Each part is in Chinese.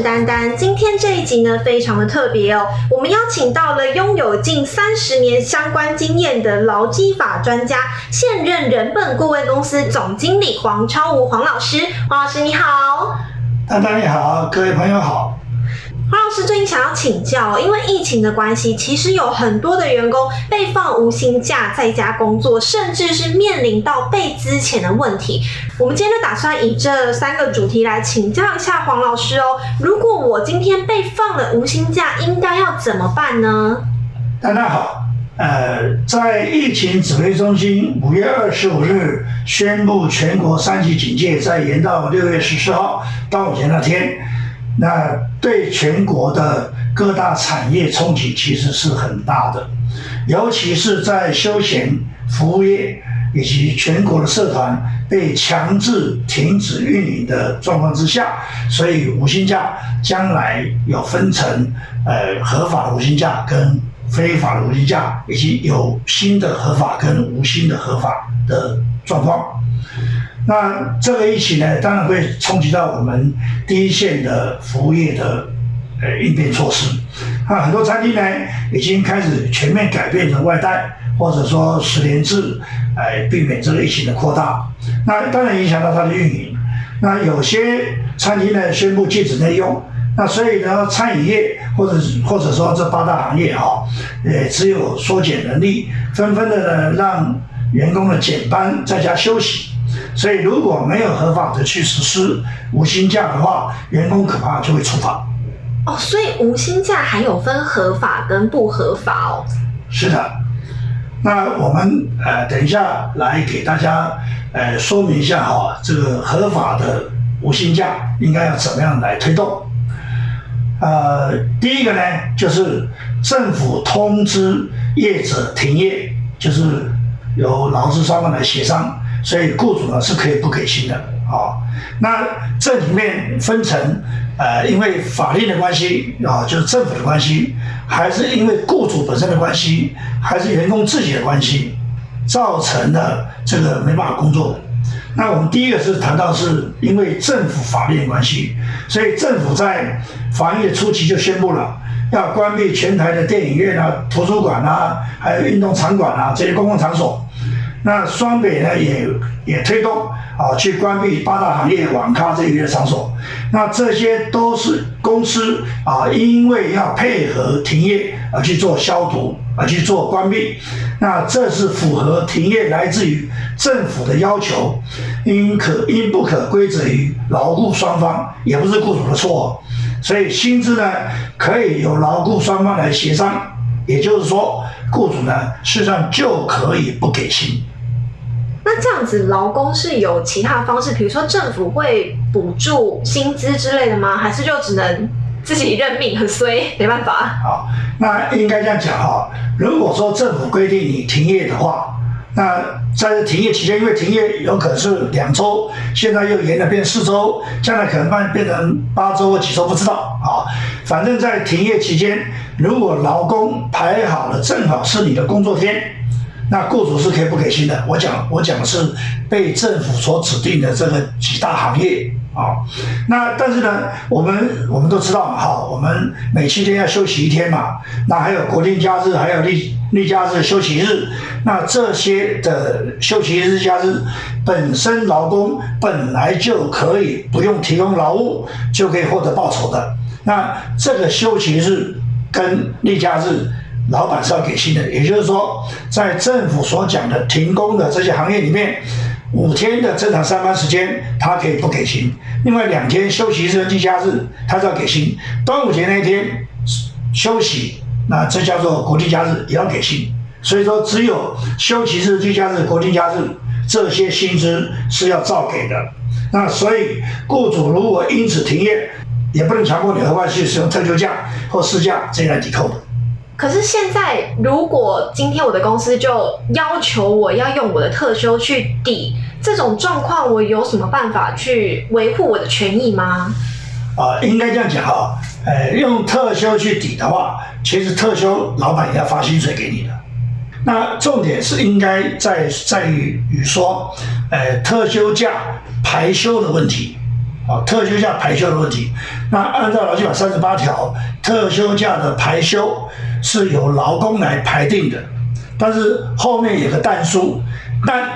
丹丹。今天这一集呢，非常的特别哦，我们邀请到了拥有近三十年相关经验的劳基法专家，现任人本顾问公司总经理黄超武黄老师。黄老师你好，丹丹你好，各位朋友好。黄老师最近想要请教，因为疫情的关系，其实有很多的员工被放无薪假，在家工作，甚至是面临到被资遣的问题。我们今天就打算以这三个主题来请教一下黄老师哦。如果我今天被放了无薪假，应该要怎么办呢？大家好，呃，在疫情指挥中心五月二十五日宣布全国三级警戒，再延到六月十四号端午节那天。那对全国的各大产业冲击其实是很大的，尤其是在休闲服务业以及全国的社团被强制停止运营的状况之下，所以无薪假将来有分成呃合法的无薪假跟非法的无薪假，以及有新的合法跟无薪的合法的状况。那这个疫情呢，当然会冲击到我们第一线的服务业的呃应变措施。那很多餐厅呢，已经开始全面改变成外带，或者说十连制，来避免这个疫情的扩大。那当然影响到它的运营。那有些餐厅呢，宣布禁止内用。那所以呢，餐饮业或者或者说这八大行业哈，呃，只有缩减能力，纷纷的呢让员工的减班在家休息。所以，如果没有合法的去实施无薪假的话，员工恐怕就会处罚。哦，所以无薪假还有分合法跟不合法哦。是的，那我们呃等一下来给大家呃说明一下哈，这个合法的无薪假应该要怎么样来推动。呃，第一个呢，就是政府通知业者停业，就是由劳资双方来协商。所以雇主呢是可以不给薪的啊。那这里面分成，呃，因为法令的关系啊，就是政府的关系，还是因为雇主本身的关系，还是员工自己的关系，造成的这个没办法工作。那我们第一个是谈到是因为政府法令的关系，所以政府在防疫初期就宣布了要关闭全台的电影院啊、图书馆啊、还有运动场馆啊这些公共场所。那双北呢也也推动啊，去关闭八大行业网咖这一类场所。那这些都是公司啊，因为要配合停业而去做消毒，而去做关闭。那这是符合停业来自于政府的要求，应可应不可归责于劳雇双方，也不是雇主的错。所以薪资呢，可以由劳雇双方来协商。也就是说，雇主呢，事实上就可以不给薪。那这样子，劳工是有其他方式，比如说政府会补助薪资之类的吗？还是就只能自己认命，很衰，没办法？好，那应该这样讲哈。如果说政府规定你停业的话，那在停业期间，因为停业有可能是两周，现在又延了变四周，将来可能变变成八周或几周，不知道啊。反正，在停业期间，如果劳工排好了，正好是你的工作天。那雇主是可以不给薪的。我讲，我讲的是被政府所指定的这个几大行业啊。那但是呢，我们我们都知道嘛，哈，我们每七天要休息一天嘛。那还有国定假日，还有例例假日休息日。那这些的休息日、假日，本身劳工本来就可以不用提供劳务，就可以获得报酬的。那这个休息日跟例假日。老板是要给薪的，也就是说，在政府所讲的停工的这些行业里面，五天的正常上班时间，他可以不给薪；另外两天休息日、节假日，他是要给薪。端午节那一天休息，那这叫做国定假日，也要给薪。所以说，只有休息日、节假日、国定假日这些薪资是要照给的。那所以，雇主如果因此停业，也不能强迫你额外去使用特休假或事假这样抵扣的。可是现在，如果今天我的公司就要求我要用我的特休去抵这种状况，我有什么办法去维护我的权益吗？啊，应该这样讲哈，呃，用特休去抵的话，其实特休老板也要发薪水给你的。那重点是应该在在于说，呃，特休假排休的问题啊，特休假排休的问题。那按照劳基法三十八条，特休假的排休是由劳工来排定的，但是后面有个但书，但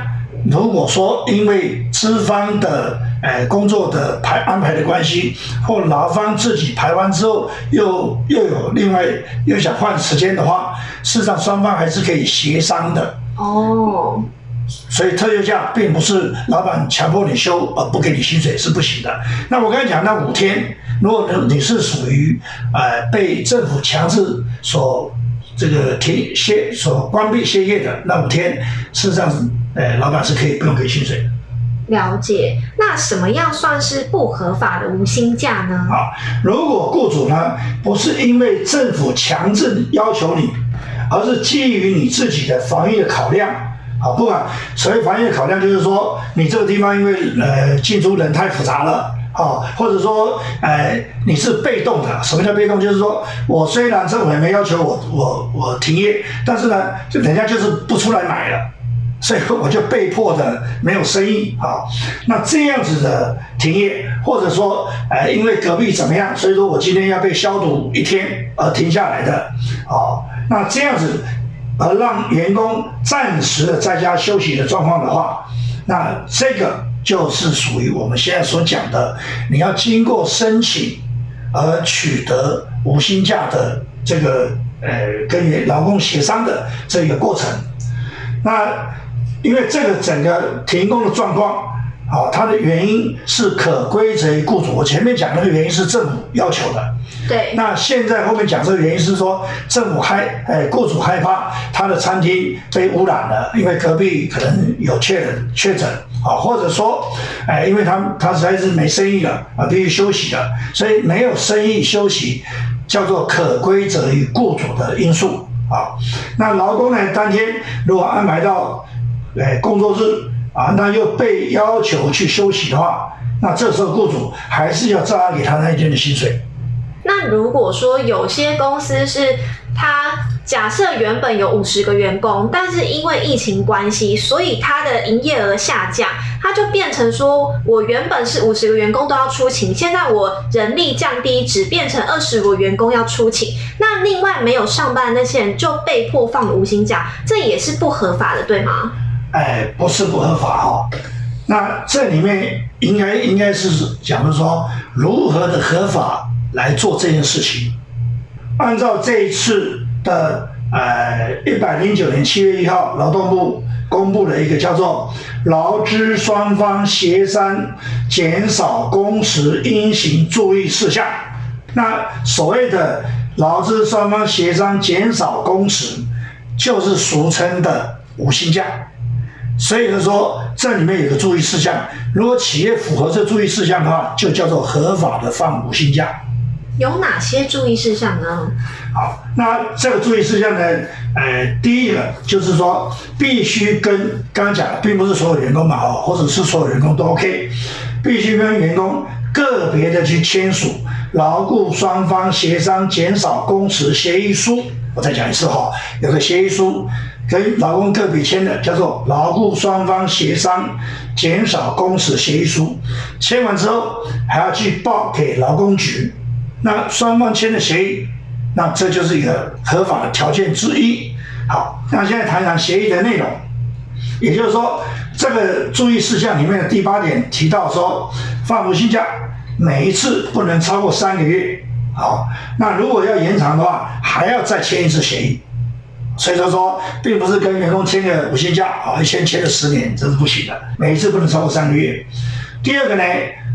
如果说因为资方的呃工作的排安排的关系，或劳方自己排完之后又又有另外又想换时间的话，事实上双方还是可以协商的。哦，所以特休假并不是老板强迫你休而不给你薪水是不行的。那我刚才讲那五天，如果你是属于呃被政府强制所这个停歇所关闭歇业的那五天，事实上是呃老板是可以不用给薪水的。了解。那什么样算是不合法的无薪假呢？啊，如果雇主呢不是因为政府强制要求你，而是基于你自己的防疫的考量，啊，不管所谓防疫的考量，就是说你这个地方因为呃进出人太复杂了，啊，或者说呃你是被动的。什么叫被动？就是说我虽然政府也没要求我我我停业，但是呢，就人家就是不出来买了。所以我就被迫的没有生意啊。那这样子的停业，或者说，呃，因为隔壁怎么样，所以说我今天要被消毒一天而停下来的啊。那这样子而让员工暂时的在家休息的状况的话，那这个就是属于我们现在所讲的，你要经过申请而取得无薪假的这个呃跟劳工协商的这个过程。那因为这个整个停工的状况，啊，它的原因是可归责于雇主。我前面讲那个原因是政府要求的，对。那现在后面讲这个原因是说，政府害，哎，雇主害怕他的餐厅被污染了，因为隔壁可能有确诊确诊，啊，或者说，哎，因为他他实在是没生意了，啊，必须休息了，所以没有生意休息，叫做可归责于雇主的因素，啊。那劳工呢，当天如果安排到。哎，工作日啊，那又被要求去休息的话，那这时候雇主还是要照样给他那一天的薪水。那如果说有些公司是他假设原本有五十个员工，但是因为疫情关系，所以他的营业额下降，他就变成说我原本是五十个员工都要出勤，现在我人力降低，只变成二十个员工要出勤，那另外没有上班的那些人就被迫放无薪假，这也是不合法的，对吗？哎，不是不合法哈，那这里面应该应该是讲的说如何的合法来做这件事情。按照这一次的呃一百零九年七月一号劳动部公布了一个叫做劳资双方协商减少工时应行注意事项，那所谓的劳资双方协商减少工时，就是俗称的无薪假。所以说，这里面有个注意事项，如果企业符合这注意事项的话，就叫做合法的放无薪假。有哪些注意事项呢？好，那这个注意事项呢，呃，第一个就是说，必须跟刚刚讲的，并不是所有员工嘛，哦，或者是所有员工都 OK，必须跟员工个别的去签署劳雇双方协商减少工时协议书。我再讲一次哈，有个协议书。跟劳工个别签的叫做劳雇双方协商减少工时协议书，签完之后还要去报给劳工局。那双方签的协议，那这就是一个合法的条件之一。好，那现在谈谈协议的内容，也就是说，这个注意事项里面的第八点提到说，放无薪假每一次不能超过三个月。好，那如果要延长的话，还要再签一次协议。所以说说，并不是跟员工签个五薪假啊，一签签了十年，这是不行的。每一次不能超过三个月。第二个呢，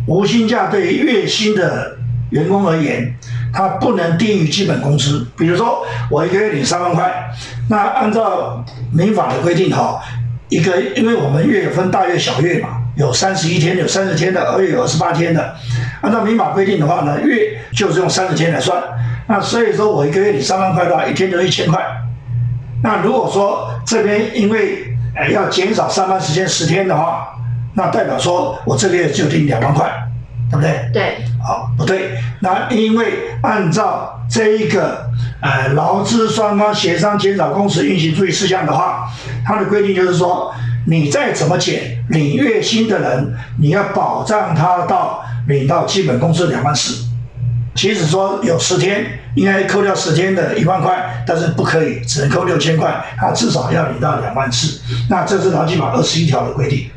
无薪假对于月薪的员工而言，它不能低于基本工资。比如说，我一个月领三万块，那按照民法的规定哈，一个因为我们月分大月小月嘛，有三十一天，有三十天的，二月有二十八天的。按照民法规定的话呢，月就是用三十天来算。那所以说我一个月领三万块的话，一天就一千块。那如果说这边因为呃要减少上班时间十天的话，那代表说我这个月就定两万块，对不对？对。好，不对。那因为按照这一个呃劳资双方协商减少工时运行注意事项的话，它的规定就是说，你再怎么减领月薪的人，你要保障他到领到基本工资两万四。即使说有十天，应该扣掉十天的一万块，但是不可以，只能扣六千块，他至少要领到两万四。那这是劳基法二十一条的规定。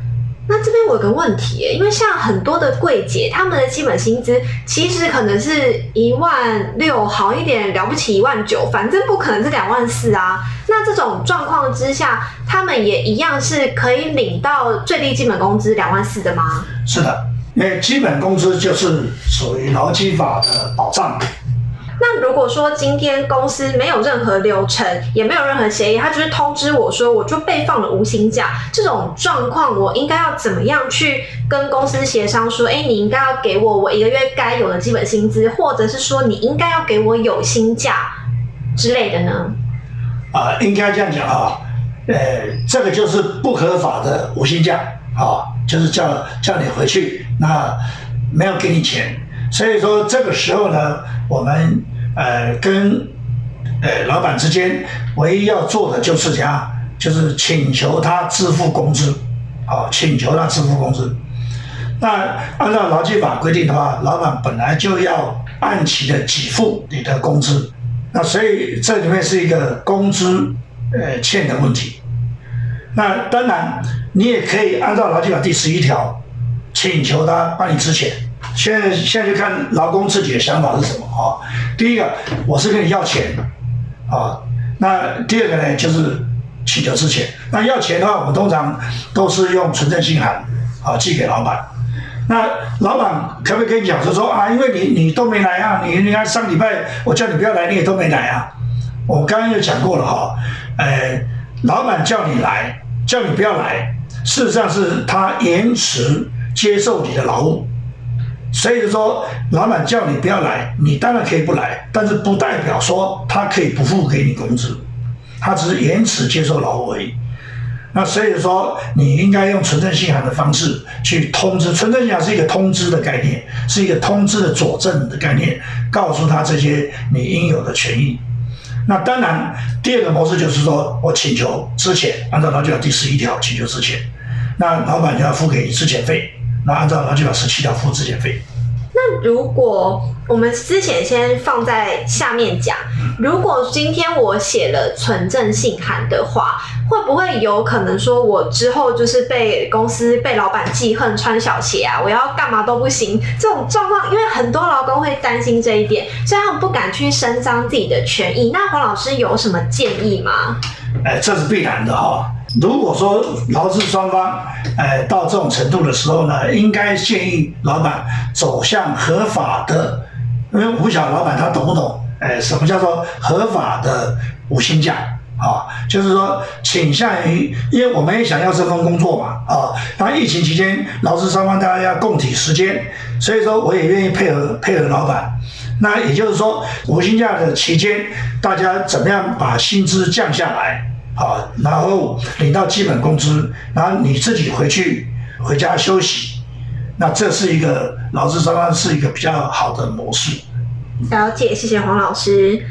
那这边我有个问题，因为像很多的柜姐，他们的基本薪资其实可能是一万六，好一点了不起一万九，反正不可能是两万四啊。那这种状况之下，他们也一样是可以领到最低基本工资两万四的吗？是的，因为基本工资就是属于劳基法的保障。那如果说今天公司没有任何流程，也没有任何协议，他就是通知我说我就被放了无薪假，这种状况我应该要怎么样去跟公司协商？说，哎，你应该要给我我一个月该有的基本薪资，或者是说你应该要给我有薪假之类的呢？啊，应该这样讲啊，呃，这个就是不合法的无薪假啊，就是叫叫你回去，那没有给你钱，所以说这个时候呢，我们。呃，跟呃老板之间唯一要做的就是怎样，就是请求他支付工资，啊，请求他支付工资。那按照劳基法规定的话，老板本来就要按期的给付你的工资，那所以这里面是一个工资呃欠的问题。那当然，你也可以按照劳基法第十一条，请求他帮你支钱。现在现在就看劳工自己的想法是什么啊？第一个，我是跟你要钱啊。那第二个呢，就是请求之前。那要钱的话，我们通常都是用存证信函啊寄给老板。那老板可不可以跟你讲，就说啊，因为你你都没来啊，你你看上礼拜我叫你不要来，你也都没来啊。我刚刚就讲过了哈，呃，老板叫你来，叫你不要来，事实上是他延迟接受你的劳务。所以说，老板叫你不要来，你当然可以不来，但是不代表说他可以不付给你工资，他只是延迟接受劳务而已。那所以说，你应该用存证信函的方式去通知，存证信函是一个通知的概念，是一个通知的佐证的概念，告诉他这些你应有的权益。那当然，第二个模式就是说我请求之前，按照劳基法第十一条请求之前，那老板就要付给你之前费。那按照劳基法十七条付质检费。那如果我们之前先放在下面讲，如果今天我写了存证信函的话，会不会有可能说我之后就是被公司被老板记恨穿小鞋啊？我要干嘛都不行这种状况，因为很多劳工会担心这一点，所以他们不敢去伸张自己的权益。那黄老师有什么建议吗？哎，这是必然的哈。如果说劳资双方，哎，到这种程度的时候呢，应该建议老板走向合法的，因为不晓老板他懂不懂，哎，什么叫做合法的五薪假啊？就是说倾向于，因为我们也想要这份工作嘛，啊，那疫情期间劳资双方大家要共体时间，所以说我也愿意配合配合老板。那也就是说，五薪假的期间，大家怎么样把薪资降下来？啊，然后领到基本工资，然后你自己回去回家休息，那这是一个劳资双方是一个比较好的模式。了解，谢谢黄老师。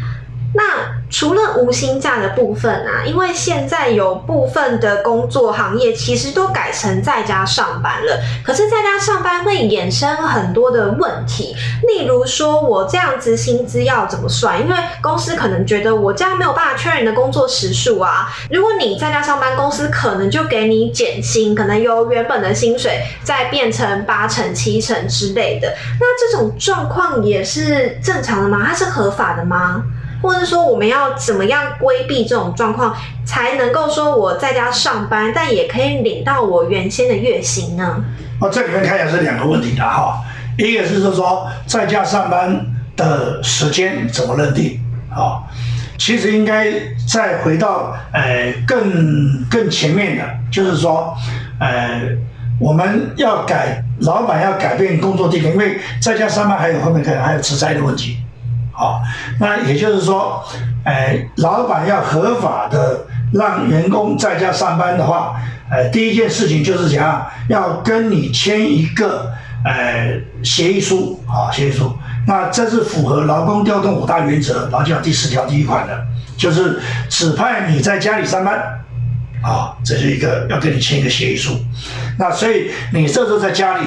那除了无薪假的部分啊，因为现在有部分的工作行业其实都改成在家上班了，可是在家上班会衍生很多的问题，例如说我这样子薪资要怎么算？因为公司可能觉得我这样没有办法确认你的工作时数啊。如果你在家上班，公司可能就给你减薪，可能由原本的薪水再变成八成、七成之类的。那这种状况也是正常的吗？它是合法的吗？或者说，我们要怎么样规避这种状况，才能够说我在家上班，但也可以领到我原先的月薪呢？哦，这里面看起来是两个问题的哈。一个是说，在家上班的时间怎么认定？啊，其实应该再回到呃更更前面的，就是说，呃，我们要改，老板要改变工作地点，因为在家上班还有后面可能还有职灾的问题。好，那也就是说，哎，老板要合法的让员工在家上班的话，呃，第一件事情就是讲要跟你签一个呃协议书啊，协议书。那这是符合劳工调动五大原则，劳基法第十条第一款的，就是指派你在家里上班啊，这是一个要跟你签一个协议书。那所以你这时候在家里，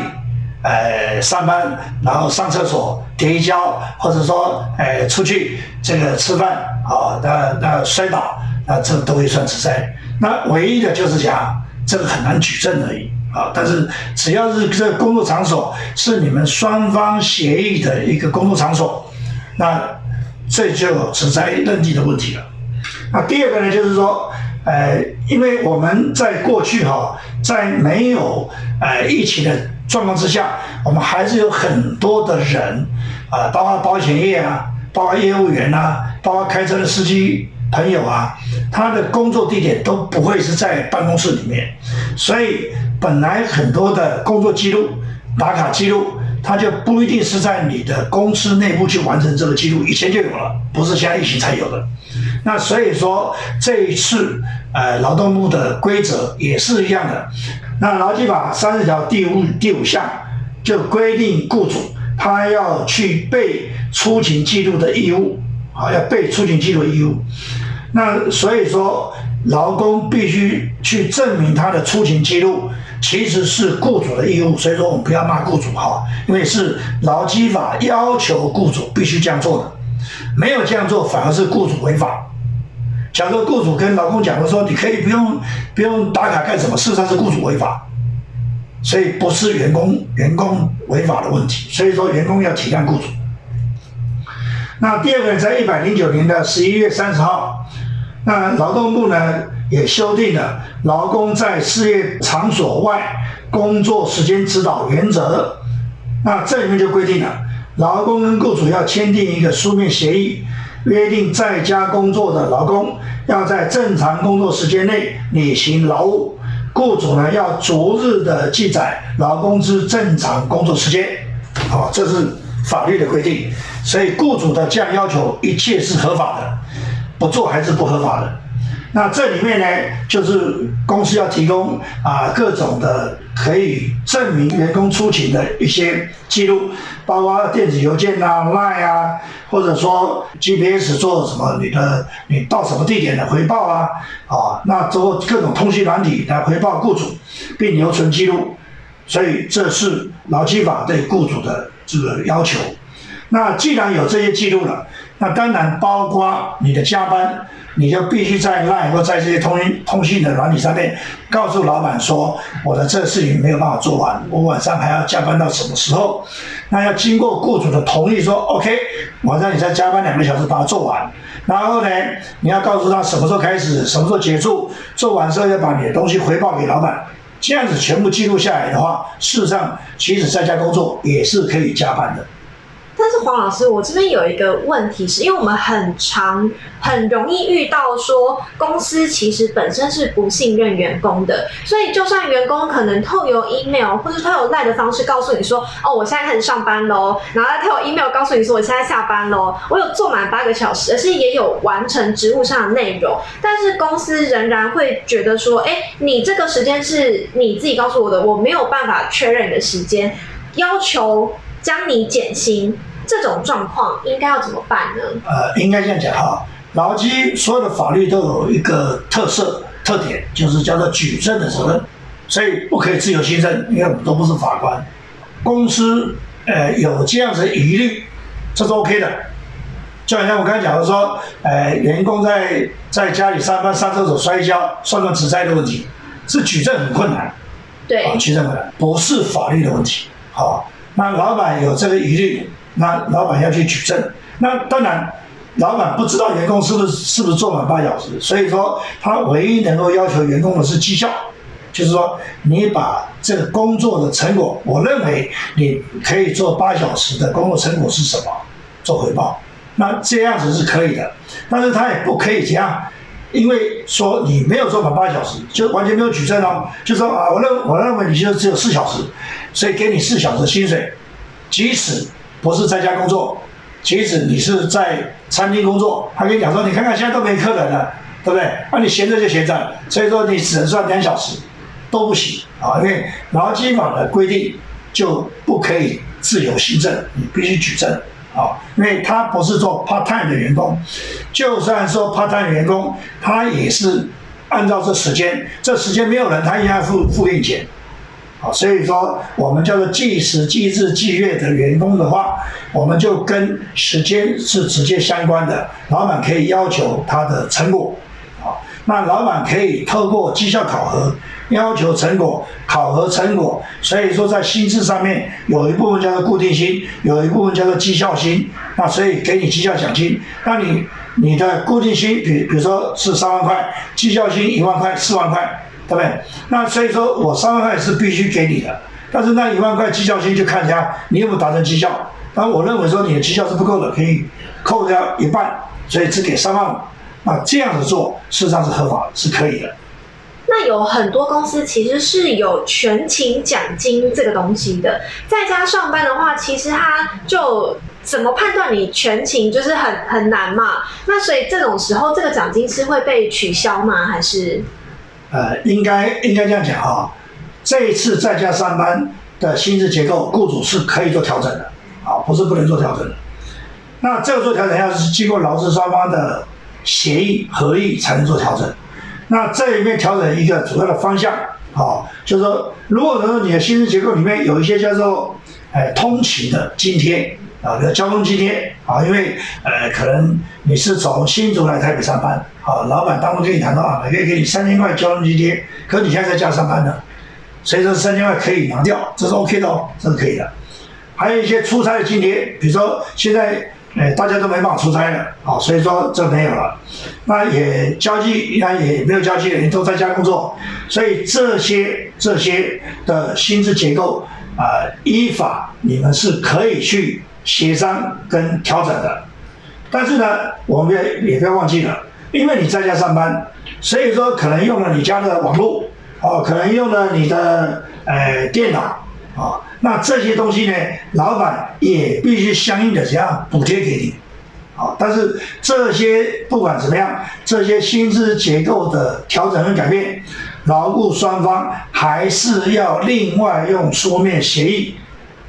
呃上班，然后上厕所跌一跤，或者说呃出去这个吃饭啊，那那摔倒，那这都会算职灾。那唯一的就是讲这个很难举证而已啊。但是只要是这个工作场所是你们双方协议的一个工作场所，那这就有职灾认定的问题了。那第二个呢，就是说。呃，因为我们在过去哈，在没有呃疫情的状况之下，我们还是有很多的人啊，包括保险业啊，包括业务员呐，包括开车的司机朋友啊，他的工作地点都不会是在办公室里面，所以本来很多的工作记录、打卡记录。他就不一定是在你的公司内部去完成这个记录，以前就有了，不是现在疫情才有的。那所以说这一次，呃，劳动部的规则也是一样的。那劳基法三十条第五第五项就规定，雇主他要去备出勤记录的义务，啊，要备出勤记录的义务。那所以说，劳工必须去证明他的出勤记录。其实是雇主的义务，所以说我们不要骂雇主哈，因为是劳基法要求雇主必须这样做的，没有这样做反而是雇主违法。假如雇主跟劳工讲的说你可以不用不用打卡干什么，事实上是雇主违法，所以不是员工员工违法的问题，所以说员工要体谅雇主。那第二个，在一百零九年的十一月三十号，那劳动部呢？也修订了劳工在事业场所外工作时间指导原则。那这里面就规定了，劳工跟雇主要签订一个书面协议，约定在家工作的劳工要在正常工作时间内履行劳务，雇主呢要逐日的记载劳工之正常工作时间。好，这是法律的规定，所以雇主的这样要求一切是合法的，不做还是不合法的。那这里面呢，就是公司要提供啊各种的可以证明员工出勤的一些记录，包括电子邮件啊、Line 啊，或者说 GPS 做什么，你的你到什么地点的回报啊，啊，那做各种通讯软体来回报雇主，并留存记录。所以这是劳基法对雇主的这个要求。那既然有这些记录了，那当然包括你的加班。你就必须在 Line 或在这些通讯通讯的软体上面，告诉老板说，我的这个事情没有办法做完，我晚上还要加班到什么时候？那要经过雇主的同意，说 OK，晚上你再加班两个小时把它做完。然后呢，你要告诉他什么时候开始，什么时候结束，做完之后要把你的东西回报给老板。这样子全部记录下来的话，事实上，即使在家工作也是可以加班的。但是黄老师，我这边有一个问题，是因为我们很常很容易遇到说，公司其实本身是不信任员工的，所以就算员工可能透过 email 或者透过赖的方式告诉你说，哦，我现在开始上班喽，然后他透过 email 告诉你说，我现在下班喽，我有做满八个小时，而且也有完成职务上的内容，但是公司仍然会觉得说，哎，你这个时间是你自己告诉我的，我没有办法确认你的时间，要求。将你减薪，这种状况应该要怎么办呢？呃，应该这样讲哈，劳基所有的法律都有一个特色特点，就是叫做举证的责任，所以不可以自由心证，因为我们都不是法官。公司呃有这样子疑虑，这是 OK 的。就好像我刚才讲的说，呃，员工在在家里上班上厕所摔跤，算不算职灾的问题？是举证很困难，对，举证困难，不是法律的问题，好。那老板有这个疑虑，那老板要去举证。那当然，老板不知道员工是不是是不是做满八小时，所以说他唯一能够要求员工的是绩效，就是说你把这个工作的成果，我认为你可以做八小时的工作成果是什么，做回报。那这样子是可以的，但是他也不可以这样，因为说你没有做满八小时，就完全没有举证哦，就说啊，我认我认为你就只有四小时。所以给你四小时薪水，即使不是在家工作，即使你是在餐厅工作，他跟你讲说，你看看现在都没客人了，对不对？那你闲着就闲着，所以说你只能算两小时，都不行啊，因为劳基法的规定就不可以自由行政，你必须举证啊，因为他不是做 part time 的员工，就算说 part time 员工，他也是按照这时间，这时间没有人，他应该付付给你钱。啊，所以说我们叫做计时、计日、计月的员工的话，我们就跟时间是直接相关的。老板可以要求他的成果，啊，那老板可以透过绩效考核要求成果，考核成果。所以说在薪资上面有一部分叫做固定薪，有一部分叫做绩效薪。那所以给你绩效奖金，那你你的固定薪，比比如说是三万块，绩效薪一万块、四万块。对不对？那所以说我三万块是必须给你的，但是那一万块绩效薪就看一下你有没有达成绩效。那我认为说你的绩效是不够的，可以扣掉一半，所以只给三万五。那这样子做事实上是合法，是可以的。那有很多公司其实是有全勤奖金这个东西的，在家上班的话，其实他就怎么判断你全勤就是很很难嘛。那所以这种时候，这个奖金是会被取消吗？还是？呃，应该应该这样讲啊，这一次在家上班的薪资结构，雇主是可以做调整的，啊，不是不能做调整的。那这个做调整要是经过劳资双方的协议合议才能做调整。那这里面调整一个主要的方向，啊，就是说，如果说你的薪资结构里面有一些叫做，哎，通勤的津贴。啊，比如交通津贴啊，因为呃，可能你是从新竹来台北上班，啊，老板当初跟你谈到啊，每个月给你三千块交通津贴，可你现在在家上班的，所以说三千块可以拿掉，这是 OK 的哦，这是可以的。还有一些出差的津贴，比如说现在呃大家都没办法出差了，啊，所以说这没有了，那也交际那也没有交际的人都在家工作，所以这些这些的薪资结构啊，依法你们是可以去。协商跟调整的，但是呢，我们也也不要忘记了，因为你在家上班，所以说可能用了你家的网络，哦，可能用了你的呃电脑，啊，那这些东西呢，老板也必须相应的怎样补贴给你，啊，但是这些不管怎么样，这些薪资结构的调整和改变，劳务双方还是要另外用书面协议。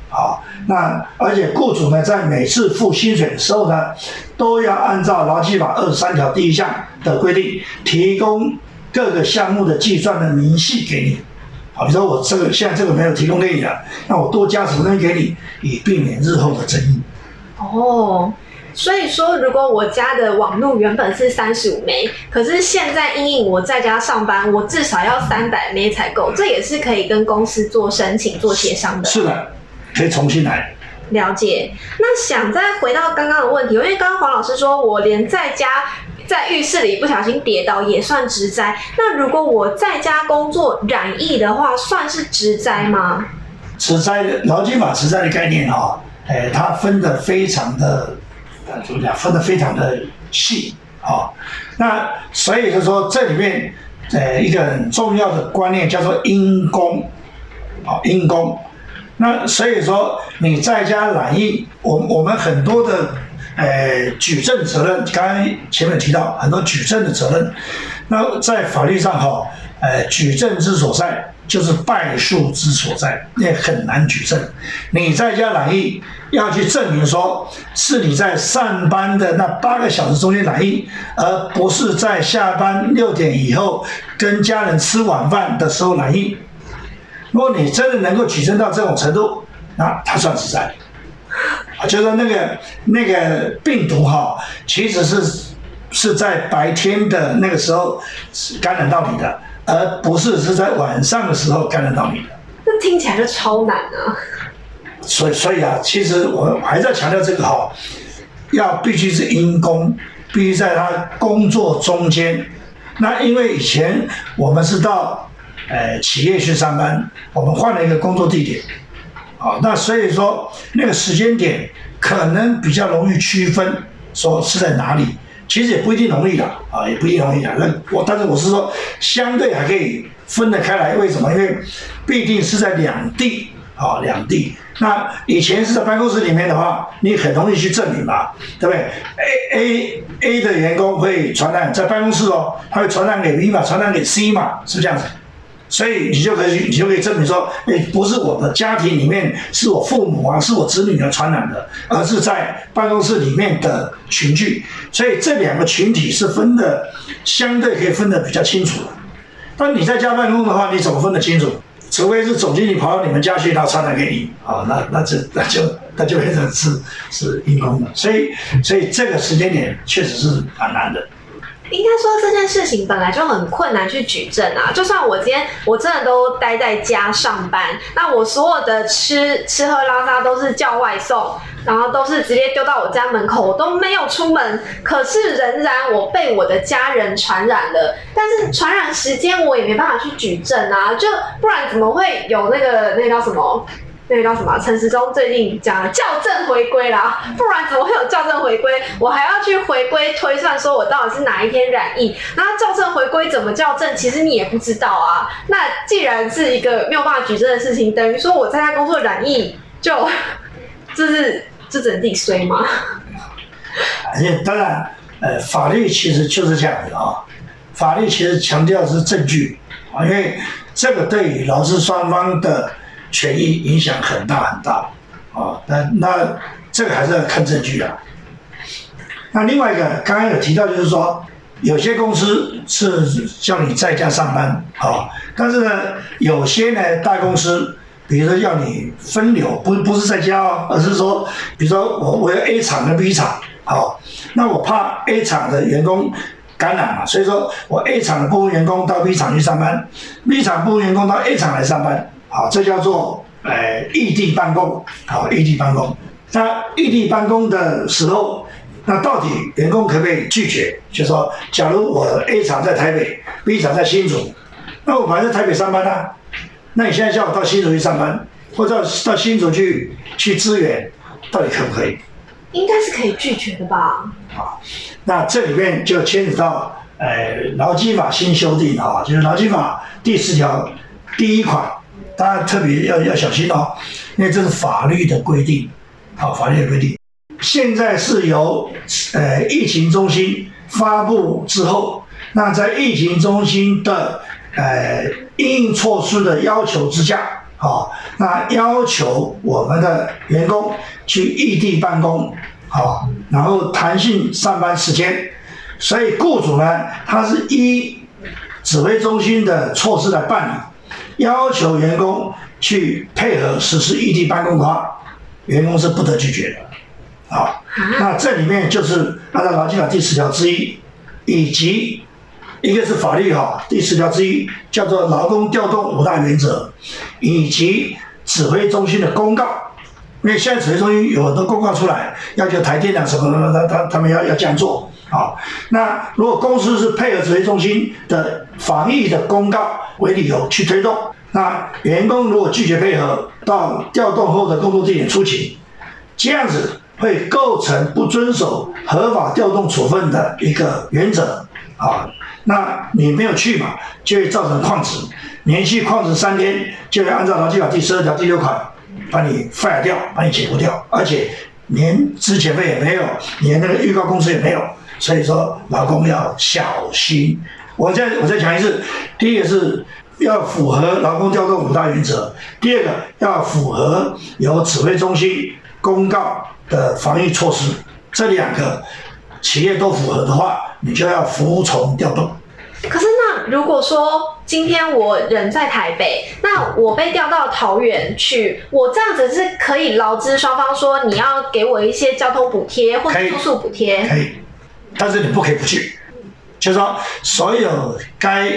好，那而且雇主呢，在每次付薪水的时候呢，都要按照劳基法二十三条第一项的规定，提供各个项目的计算的明细给你。好，比如说我这个现在这个没有提供给你了，那我多加什么东西给你，以避免日后的争议。哦，所以说，如果我家的网络原本是三十五枚，可是现在因应我在家上班，我至少要三百枚才够，这也是可以跟公司做申请、做协商的。是的。可以重新来了解。那想再回到刚刚的问题，因为刚刚黄老师说我连在家在浴室里不小心跌倒也算职灾。那如果我在家工作染疫的话，算是职灾吗？职灾的劳基法职灾的概念哈，哎，它分的非常的怎么讲？分的非常的细啊。那所以就说这里面呃一个很重要的观念叫做因公啊，因公。那所以说你在家染疫，我我们很多的，呃，举证责任，刚刚前面提到很多举证的责任，那在法律上哈，呃，举证之所在就是败诉之所在，也很难举证。你在家染疫，要去证明说是你在上班的那八个小时中间染疫，而不是在下班六点以后跟家人吃晚饭的时候染疫。如果你真的能够举证到这种程度，那他算是在，就说那个那个病毒哈，其实是是在白天的那个时候感染到你的，而不是是在晚上的时候感染到你的。那听起来就超难啊！所以所以啊，其实我还在强调这个哈，要必须是因公，必须在他工作中间。那因为以前我们是到。呃，企业去上班，我们换了一个工作地点，啊，那所以说那个时间点可能比较容易区分，说是在哪里，其实也不一定容易的，啊，也不一定容易的。那我，但是我是说，相对还可以分得开来。为什么？因为毕竟是在两地，啊，两地。那以前是在办公室里面的话，你很容易去证明嘛，对不对？A A A 的员工会传染在办公室哦，他会传染给 B 嘛，传染给 C 嘛，是不是这样子？所以你就可以，你就可以证明说，哎，不是我的家庭里面，是我父母啊，是我子女的传染的，而是在办公室里面的群聚。所以这两个群体是分的，相对可以分得比较清楚。但你在家办公的话，你怎么分得清楚？除非是总经理跑到你们家去，然后传染给你，啊，那那这 那就那就变成是是因公的，所以所以这个时间点确实是蛮难的。应该说这件事情本来就很困难去举证啊！就算我今天我真的都待在家上班，那我所有的吃吃喝拉撒都是叫外送，然后都是直接丢到我家门口，我都没有出门，可是仍然我被我的家人传染了。但是传染时间我也没办法去举证啊，就不然怎么会有那个那个叫什么？那个叫什么？陈时中最近讲校正回归啦，不然怎么会有校正回归？我还要去回归推算，说我到底是哪一天染疫，那校正回归怎么校正？其实你也不知道啊。那既然是一个没有办法举证的事情，等于说我在家工作染疫，就就是就只能自己衰吗？而且当然，呃，法律其实就是这样的啊。法律其实强调是证据啊，因为这个对于劳资双方的。权益影响很大很大，啊，那那这个还是要看证据啊。那另外一个刚刚有提到，就是说有些公司是叫你在家上班，啊，但是呢，有些呢大公司，比如说要你分流，不不是在家哦，而是说，比如说我我要 A 厂跟 B 厂，好，那我怕 A 厂的员工感染嘛，所以说我 A 厂的部分员工到 B 厂去上班，B 厂部分员工到 A 厂来上班。好，这叫做呃异地办公。好，异地办公。那异地办公的时候，那到底员工可不可以拒绝？就说，假如我 A 厂在台北，B 厂在新竹，那我本来在台北上班啊，那你现在叫我到新竹去上班，或者到新竹去去支援，到底可不可以？应该是可以拒绝的吧。啊，那这里面就牵扯到呃劳基法新修订啊，就是劳基法第四条第一款。大家特别要要小心哦，因为这是法律的规定，好，法律的规定。现在是由呃疫情中心发布之后，那在疫情中心的呃应措施的要求之下，好，那要求我们的员工去异地办公，好，然后弹性上班时间，所以雇主呢，他是依指挥中心的措施来办理。要求员工去配合实施异地办公的话，员工是不得拒绝的。啊，那这里面就是按照劳基法第十条之一，以及一个是法律哈第十条之一叫做劳工调动五大原则，以及指挥中心的公告。因为现在指挥中心有很多公告出来，要求台电啊什么什么，他他他们要要这样做。好，那如果公司是配合指挥中心的防疫的公告为理由去推动，那员工如果拒绝配合，到调动后的工作地点出勤，这样子会构成不遵守合法调动处分的一个原则。啊，那你没有去嘛，就会造成旷职，连续旷职三天，就会按照劳基法第十二条第六款把你 fire 掉，把你解雇掉，而且连资遣费也没有，连那个预告工资也没有。所以说，劳工要小心。我再我再讲一次，第一个是要符合劳工调动五大原则；第二个要符合由指挥中心公告的防疫措施。这两个企业都符合的话，你就要服从调动。可是那如果说今天我人在台北，那我被调到桃园去，我这样子是可以劳资双方说你要给我一些交通补贴或者住宿补贴？可以。但是你不可以不去，就是说所有该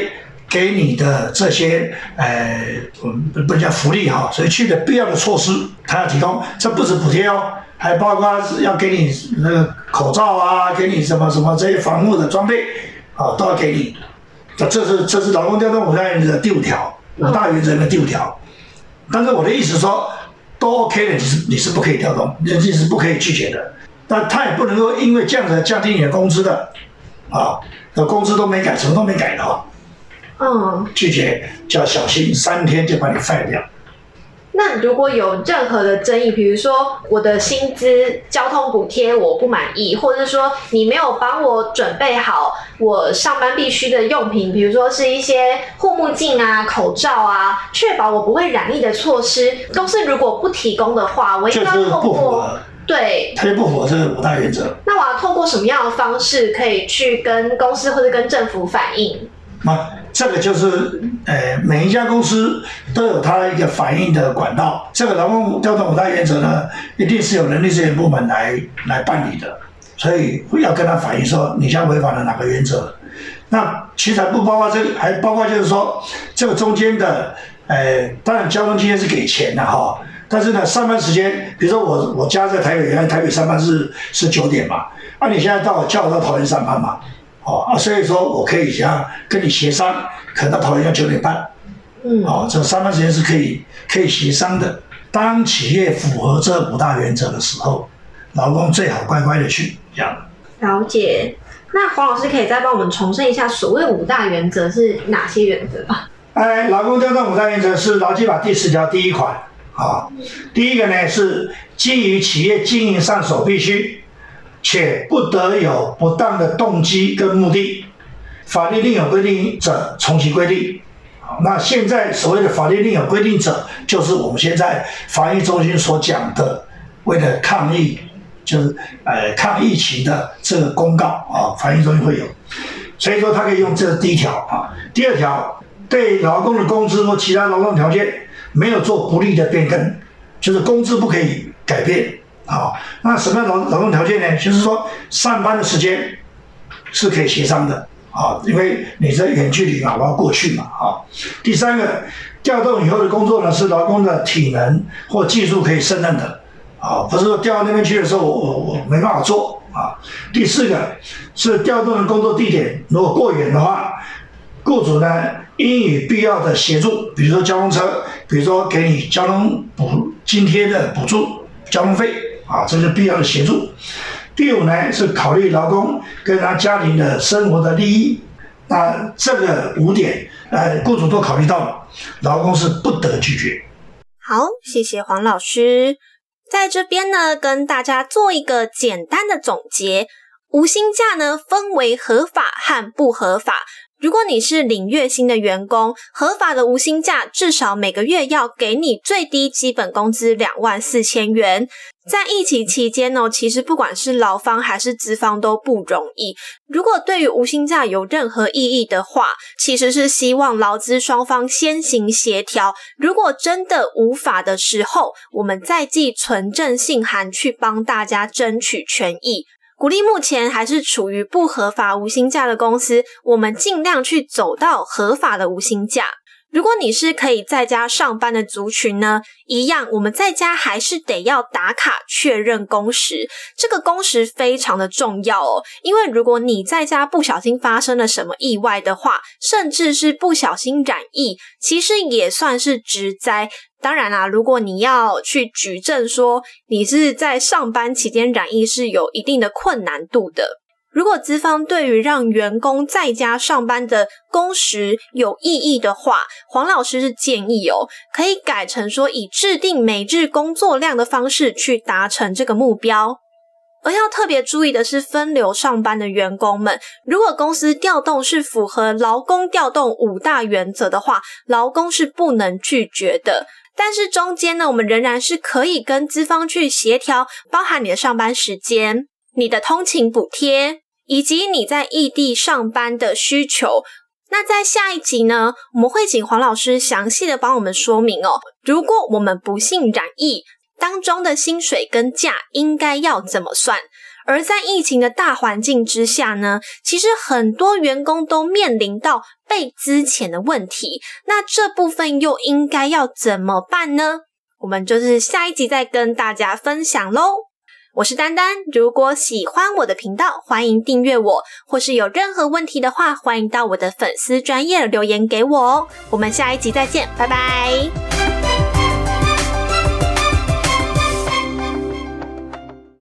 给你的这些，呃，我们不叫福利哈，所以去的必要的措施，他要提供。这不止补贴哦，还包括要给你那个口罩啊，给你什么什么这些防护的装备，啊，都要给你。这这是这是劳动调动五大原则的第五条，五大原则的第五条。但是我的意思说，都 OK 的，你是你是不可以调动，你是不可以拒绝的。但他也不能够因为这样子降低你的工资的，啊，那工资都没改，什么都没改的话，嗯，拒绝就要小心，三天就把你废掉。那如果有任何的争议，比如说我的薪资、交通补贴我不满意，或者是说你没有帮我准备好我上班必须的用品，比如说是一些护目镜啊、口罩啊，确保我不会染疫的措施，公司如果不提供的话，我应该通过。对，它就不符合这个五大原则。那我要透过什么样的方式可以去跟公司或者跟政府反映？那，这个就是呃每一家公司都有它一个反映的管道。这个劳工调动五大原则呢，一定是有人力资源部门来来办理的，所以要跟他反映说你家违反了哪个原则。那其实还不包括这个，还包括就是说这个中间的，呃，当然交通津贴是给钱的哈，但是呢上班时间，比如说我我家在台北，原来台北上班是是九点嘛，啊你现在到叫我到桃园上班嘛，哦啊所以说我可以想跟你协商，可能到桃园要九点半，嗯，哦这上班时间是可以可以协商的。当企业符合这五大原则的时候，老公最好乖乖的去这样。了解。那黄老师可以再帮我们重申一下，所谓五大原则是哪些原则吗？哎，劳工调动五大原则是劳基法第十条第一款啊。第一个呢是基于企业经营上所必须，且不得有不当的动机跟目的，法律另有规定者从其规定。那现在所谓的法律另有规定者，就是我们现在防疫中心所讲的，为了抗疫。就是呃抗疫情的这个公告啊，防疫中心会有，所以说他可以用这第一条啊。第二条，对劳工的工资或其他劳动条件没有做不利的变更，就是工资不可以改变啊。那什么样劳劳动条件呢？就是说上班的时间是可以协商的啊，因为你在远距离嘛，我要过去嘛啊。第三个，调动以后的工作呢，是劳工的体能或技术可以胜任的。啊，不是说调到那边去的时候，我我我没办法做啊。第四个是调动的工作地点如果过远的话，雇主呢应予必要的协助，比如说交通车，比如说给你交通补津贴的补助交通费啊，这是必要的协助。第五呢是考虑劳工跟他家庭的生活的利益，那这个五点呃雇主都考虑到了，劳工是不得拒绝。好，谢谢黄老师。在这边呢，跟大家做一个简单的总结。无薪假呢，分为合法和不合法。如果你是领月薪的员工，合法的无薪假至少每个月要给你最低基本工资两万四千元。在疫情期间呢，其实不管是劳方还是资方都不容易。如果对于无薪假有任何异议的话，其实是希望劳资双方先行协调。如果真的无法的时候，我们再寄存证信函去帮大家争取权益。鼓励目前还是处于不合法无薪假的公司，我们尽量去走到合法的无薪假。如果你是可以在家上班的族群呢，一样，我们在家还是得要打卡确认工时，这个工时非常的重要哦。因为如果你在家不小心发生了什么意外的话，甚至是不小心染疫，其实也算是职灾。当然啦，如果你要去举证说你是在上班期间染疫，是有一定的困难度的。如果资方对于让员工在家上班的工时有异议的话，黄老师是建议哦，可以改成说以制定每日工作量的方式去达成这个目标。而要特别注意的是，分流上班的员工们，如果公司调动是符合劳工调动五大原则的话，劳工是不能拒绝的。但是中间呢，我们仍然是可以跟资方去协调，包含你的上班时间、你的通勤补贴，以及你在异地上班的需求。那在下一集呢，我们会请黄老师详细的帮我们说明哦。如果我们不幸染疫，当中的薪水跟假应该要怎么算？而在疫情的大环境之下呢，其实很多员工都面临到被资遣的问题。那这部分又应该要怎么办呢？我们就是下一集再跟大家分享喽。我是丹丹，如果喜欢我的频道，欢迎订阅我，或是有任何问题的话，欢迎到我的粉丝专业留言给我哦。我们下一集再见，拜拜。